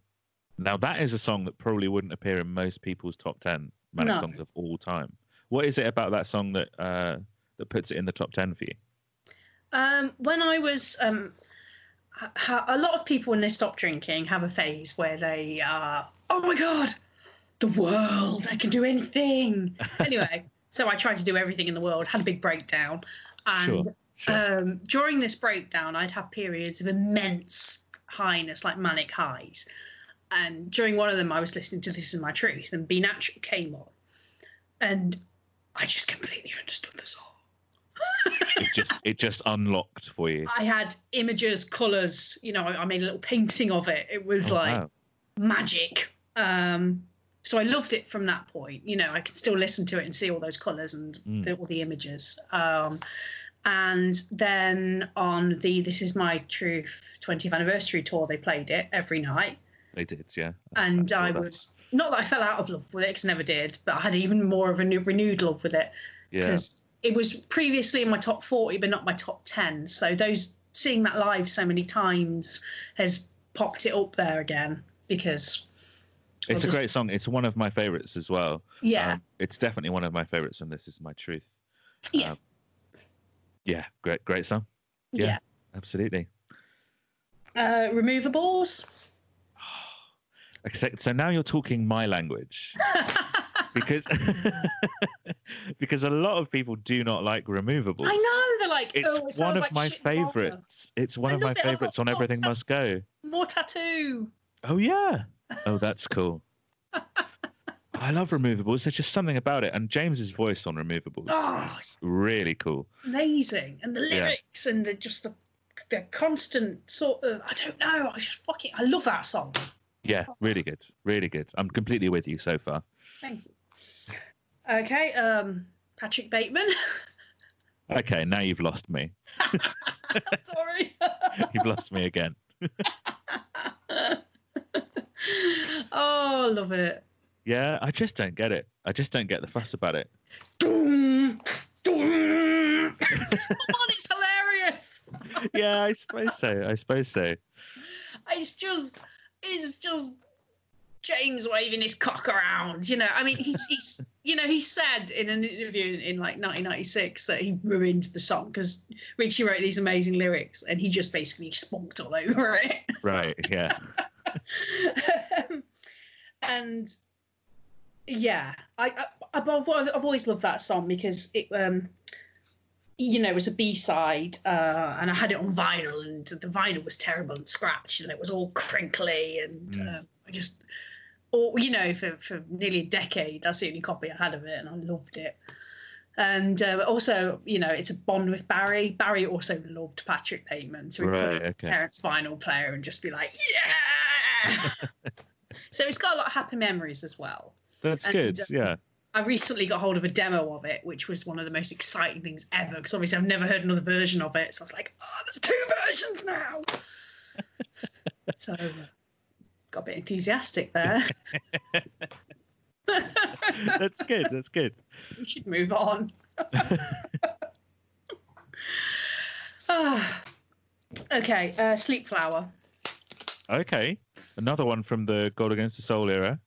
Now that is a song that probably wouldn't appear in most people's top ten manic No. songs of all time. What is it about that song that uh that puts it in the top ten for you? Um, when I was um, a lot of people when they stop drinking have a phase where they are, oh my god, the world, I can do anything. anyway, so I tried to do everything in the world, had a big breakdown, and Sure. Sure. um, during this breakdown, I'd have periods of immense highness, like manic highs. And during one of them, I was listening to This Is My Truth, and Be Natural came on. And I just completely understood the song. it just it just unlocked for you. I had images, colours, you know, I, I made a little painting of it. It was Oh, like wow. magic. Um, so I loved it from that point. You know, I can still listen to it and see all those colours and Mm. the, all the images. Um, and then on the This Is My Truth 20th anniversary tour, they played it every night. They did, yeah. And I that. was not that I fell out of love with it, because I never did, but I had even more of a new, renewed love with it Yeah. because it was previously in my top 40 but not my top 10 so those seeing that live so many times has popped it up there again because It's a great song. It's one of my favorites as well. yeah Um, it's definitely one of my favorites, and this is my truth. yeah um, Yeah, great, great song. yeah, yeah. Absolutely. Uh, removables so- now you're talking my language because because a lot of people do not like removables. i know they're like It's oh, one of like my favorites. It's one I of my it. Favorites on Everything of- Must Go. more tattoo Oh yeah. Oh, that's cool. I love removables. There's just something about it, and James's voice on removables Oh. is really cool. amazing and the Yeah. lyrics and the just the, the constant sort of i don't know i just fucking i love that song Yeah, really good, really good. I'm completely with you so far. thank you okay um patrick bateman Okay, now you've lost me. sorry You've lost me again. oh love it Yeah, I just don't get it. I just don't get the fuss about it. Come on, it's hilarious. Yeah, I suppose so. I suppose so. It's just, it's just James waving his cock around. You know, I mean, he's, he's, you know, he said in an interview in like 1996 that he ruined the song because Richey wrote these amazing lyrics and he just basically spunked all over it. Right. Yeah. Um, and yeah, I, I I've always loved that song because it um you know it was a B side uh, and I had it on vinyl and the vinyl was terrible and scratched and it was all crinkly and Mm. uh, I just or you know for for nearly a decade that's the only copy I had of it and I loved it. And uh, also, you know, it's a bond with Barry. Barry also loved Patrick Bateman, so he put it Right. Okay. parents' vinyl player and just be like, yeah. so it's got a lot of happy memories as well. That's And, good. um, Yeah. I recently got hold of a demo of it, which was one of the most exciting things ever. Because obviously I've never heard another version of it, so I was like, "Oh, there's two versions now." so uh, got a bit enthusiastic there. That's good. That's good. we should move on. Ah. okay, uh, Sleep Flower. Okay. Another one from the Gold Against the Soul era.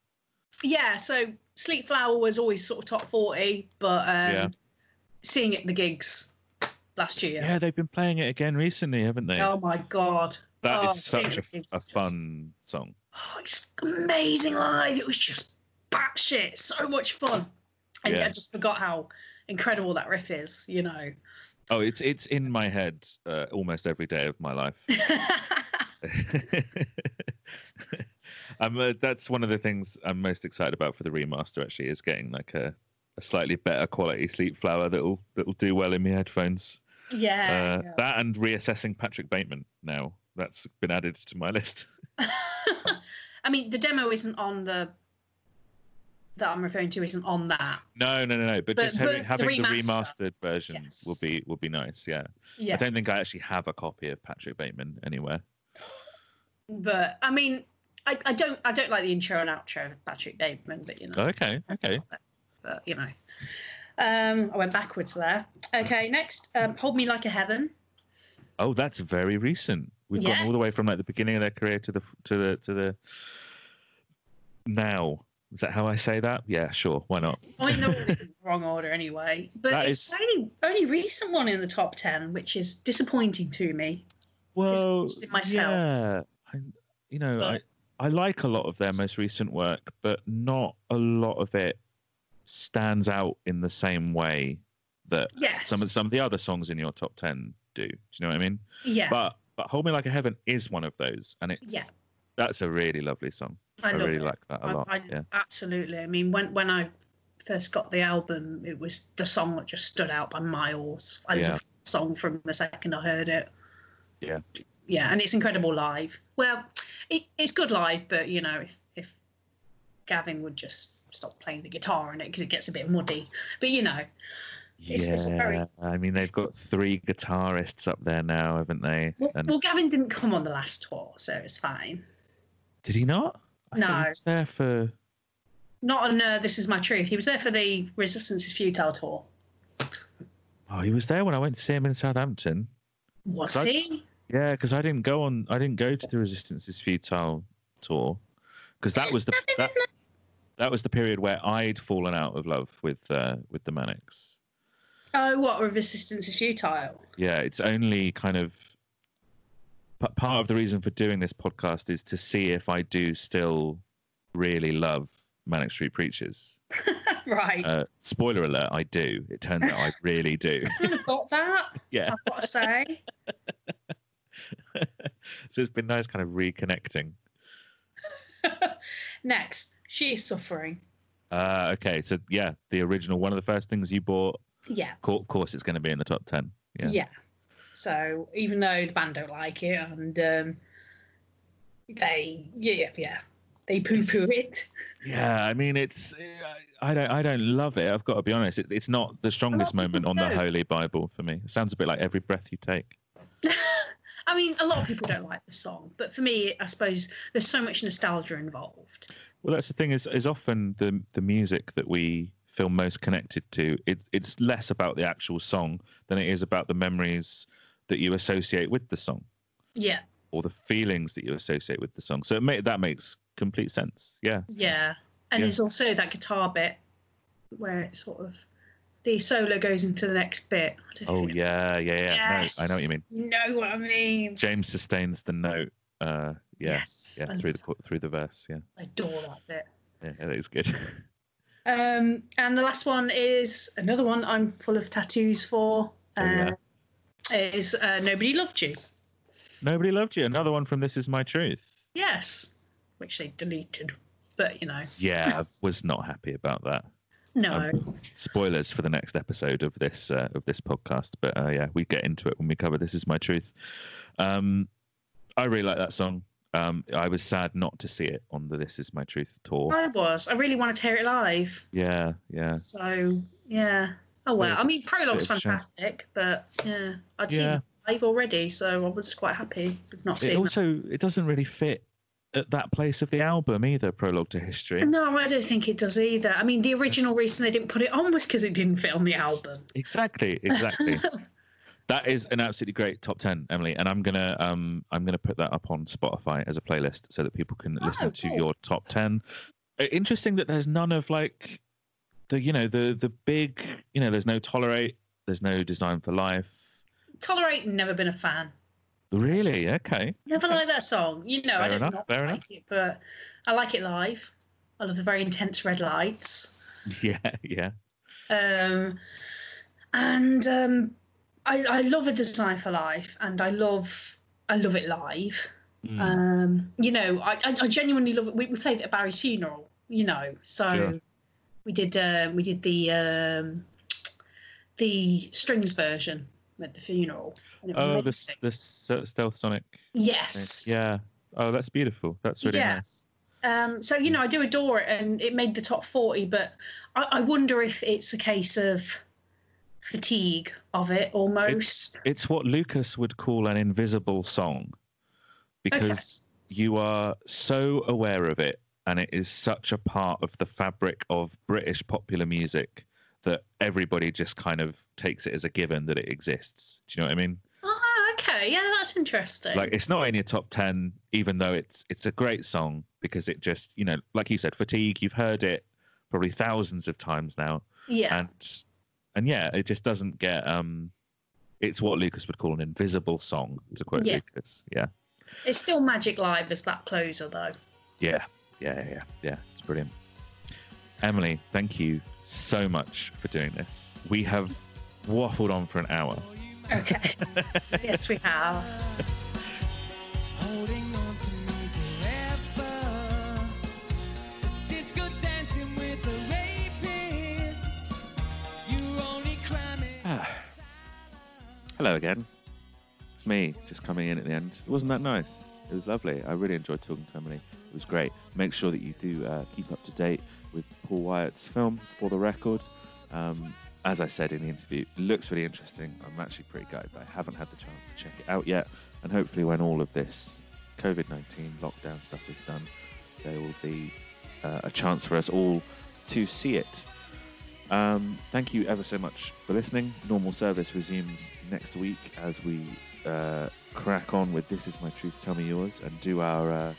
Yeah, so Sleep Flower was always sort of top 40, but um, Yeah. seeing it in the gigs last year. Yeah, they've been playing it again recently, haven't they? Oh my God. That is oh, seeing such a, a gigs is just- fun song. Oh, it's amazing live. It was just batshit, so much fun. And Yeah. I just forgot how incredible that riff is, you know. Oh, it's it's in my head uh, almost every day of my life. I'm, uh, that's one of the things I'm most excited about for the remaster. Actually, is getting like a, a slightly better quality sleep flower that'll that'll do well in my headphones. yeah. Uh, That and reassessing Patrick Bateman now. That's been added to my list. I mean, the demo isn't on the that I'm referring to isn't on that. No, no, no, no. But, But- just but having, the having the remastered version will be will be nice. Yeah. Yeah. I don't think I actually have a copy of Patrick Bateman anywhere. But I mean, I, I don't I don't like the intro and outro of Patrick Bateman, but you know. Okay, okay. But you know. Um, I went backwards there. Okay, next, um, Hold Me Like a Heaven. Oh, that's very recent. We've gone all the way from like the beginning of their career to the to the to the now. Is that how I say that? Yeah, sure. Why not? I mean, they're the wrong order anyway. But That it's is- only only recent one in the top ten, which is disappointing to me. Well, myself. yeah. I, you know, But- I I like a lot of their most recent work, but not a lot of it stands out in the same way that Yes. some of some of the other songs in your top ten do. Do you know what I mean? yeah, But but Hold Me Like a Heaven is one of those, and it's Yeah. that's a really lovely song. I, I, really it. like that a I- lot. I- yeah. Absolutely. I mean, when when I first got the album, it was the song that just stood out by miles. I Yeah. loved the song from the second I heard it. Yeah. Yeah, and it's incredible live. Well, it, it's good live, but you know, if if Gavin would just stop playing the guitar in it because it gets a bit muddy. But you know, It's- yeah, it's very- I mean they've got three guitarists up there now, haven't they? well, And well Gavin didn't come on the last tour, so it's fine. did he not? I No. he was there for. Not on uh, This Is My Truth. He was there for the Resistance is Futile tour. Oh, he was there when I went to see him in Southampton. Was So- he? Yeah, because I didn't go on. I didn't go to the Resistance is Futile tour because that was the that, that was the period where I'd fallen out of love with uh, with the Manics. Oh, what? Resistance is futile. Yeah, it's only kind of p- part of the reason for doing this podcast is to see if I do still really love Manic Street Preachers. right. Uh, spoiler alert: I do. It turns out I really do. Got that. yeah, I've got to say. so it's been nice, kind of reconnecting. Next, she is suffering. Uh, okay, so yeah, the original one of the first things you bought. Yeah. Of course, it's going to be in the top ten. Yeah. Yeah. So even though the band don't like it and um, they, yeah, yeah, they poo-poo it. Yeah, I mean, it's I don't I don't love it. I've got to be honest. It, it's not the strongest moment on the. Holy Bible for me. It sounds a bit like every breath you take. I mean, a lot of people don't like the song, but for me, I suppose there's so much nostalgia involved. Well, that's the thing is is often the the music that we feel most connected to. It, it's less about the actual song than it is about the memories that you associate with the song Yeah, or the feelings that you associate with the song. So it may, that makes complete sense. Yeah. yeah, and Yeah. there's also that guitar bit where it sort of the solo goes into the next bit. Oh yeah, yeah, yeah. Yes. No, I know what you mean. You know what I mean? James sustains the note. Uh, yeah, Yes. yeah, I through the through the verse. Yeah, I adore that bit. yeah, that is good. Um, and the last one is another one I'm full of tattoos for. Oh, yeah. Uh, Is uh, Nobody Loved You. Nobody loved you. Another one from This Is My Truth. Yes. Which they deleted. But, you know. Yeah, I was not happy about that. No. Um, spoilers for the next episode of this uh, of this podcast, but uh, yeah, we get into it when we cover This Is My Truth. Um, I really like that song. Um, I was sad not to see it on the This Is My Truth tour. I was. I really wanted to hear it live. Yeah, yeah, So, yeah. Oh, well. I mean, Prologue's bit of a shame. fantastic, but yeah. I'd seen Yeah. it live already, so I was quite happy with not seeing It seeing also it doesn't really fit at that place of the album either. Prologue to History. No, I don't think it does either. I mean, the original reason they didn't put it on was because it didn't fit on the album. Exactly, exactly. that is an absolutely great top ten, Emily, and I'm gonna um I'm gonna put that up on Spotify as a playlist so that people can Oh, listen to your top ten. Uh, Interesting that there's none of like the you know the the big you know there's no tolerate, there's no design for life. Tolerate, never been a fan. Really? Okay. Never liked that song. You know, I Fair don't enough, fair like it, but I like it live. I love the very intense red lights. Yeah, yeah. Um, and um, I, I love a design for life, and I love I love it live. Mm. Um, you know, I, I, I genuinely love it. We, we played it at Barry's funeral. You know, so Sure. we did um, we did the um, the strings version at the funeral. Oh, the amazing. the stealth sonic. yes, Yeah. Oh, that's beautiful. That's really Yeah. nice. Um, so you know, I do adore it, and it made the top forty. But I, I wonder if it's a case of fatigue of it almost. It's what Lucas would call an invisible song because you are so aware of it and it is such a part of the fabric of British popular music that everybody just kind of takes it as a given that it exists. Do you know what I mean? Oh, yeah, that's interesting. Like it's not in your top 10 even though it's it's a great song because it just, you know, like you said fatigue, you've heard it probably thousands of times now yeah, and and yeah, it just doesn't get um it's what Lucas would call an invisible song, to quote Yeah. Lucas. Yeah. it's still Magic Live as that closer though. Yeah. Yeah, yeah, yeah. Yeah. It's brilliant. Emily, thank you so much for doing this. We have waffled on for an hour. Okay, yes, we have. holding on to me forever. Disco dancing with the rapists. You only cry me. Hello again. It's me just coming in at the end. Wasn't that nice? It was lovely. I really enjoyed talking to Emily. It was great. Make sure that you do uh, keep up to date with Paul Wyatt's film for the record. Um, as I said in the interview, looks really interesting. I'm actually pretty gutted that I haven't had the chance to check it out yet. And hopefully, when all of this COVID 19 lockdown stuff is done, there will be uh, a chance for us all to see it. Um, thank you ever so much for listening. Normal service resumes next week as we uh, crack on with "This Is My Truth, Tell Me Yours" and do our uh,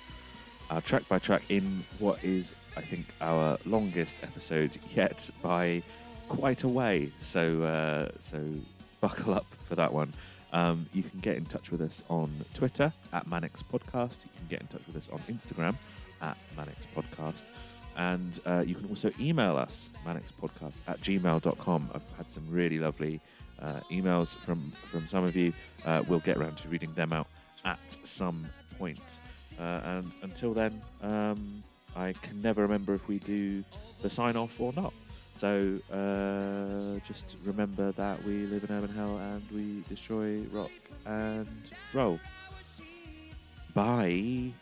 our track by track in what is, I think, our longest episode yet by quite a way. So uh, so buckle up for that one. Um, you can get in touch with us on Twitter at Manix Podcast. You can get in touch with us on Instagram at Manix Podcast. And uh, you can also email us, manixpodcast at gmail.com. I've had some really lovely uh, emails from, from some of you. Uh, we'll get around to reading them out at some point. Uh, and until then, um, I can never remember if we do the sign off or not. So uh, just remember that we live in urban hell and we destroy rock and roll. Bye.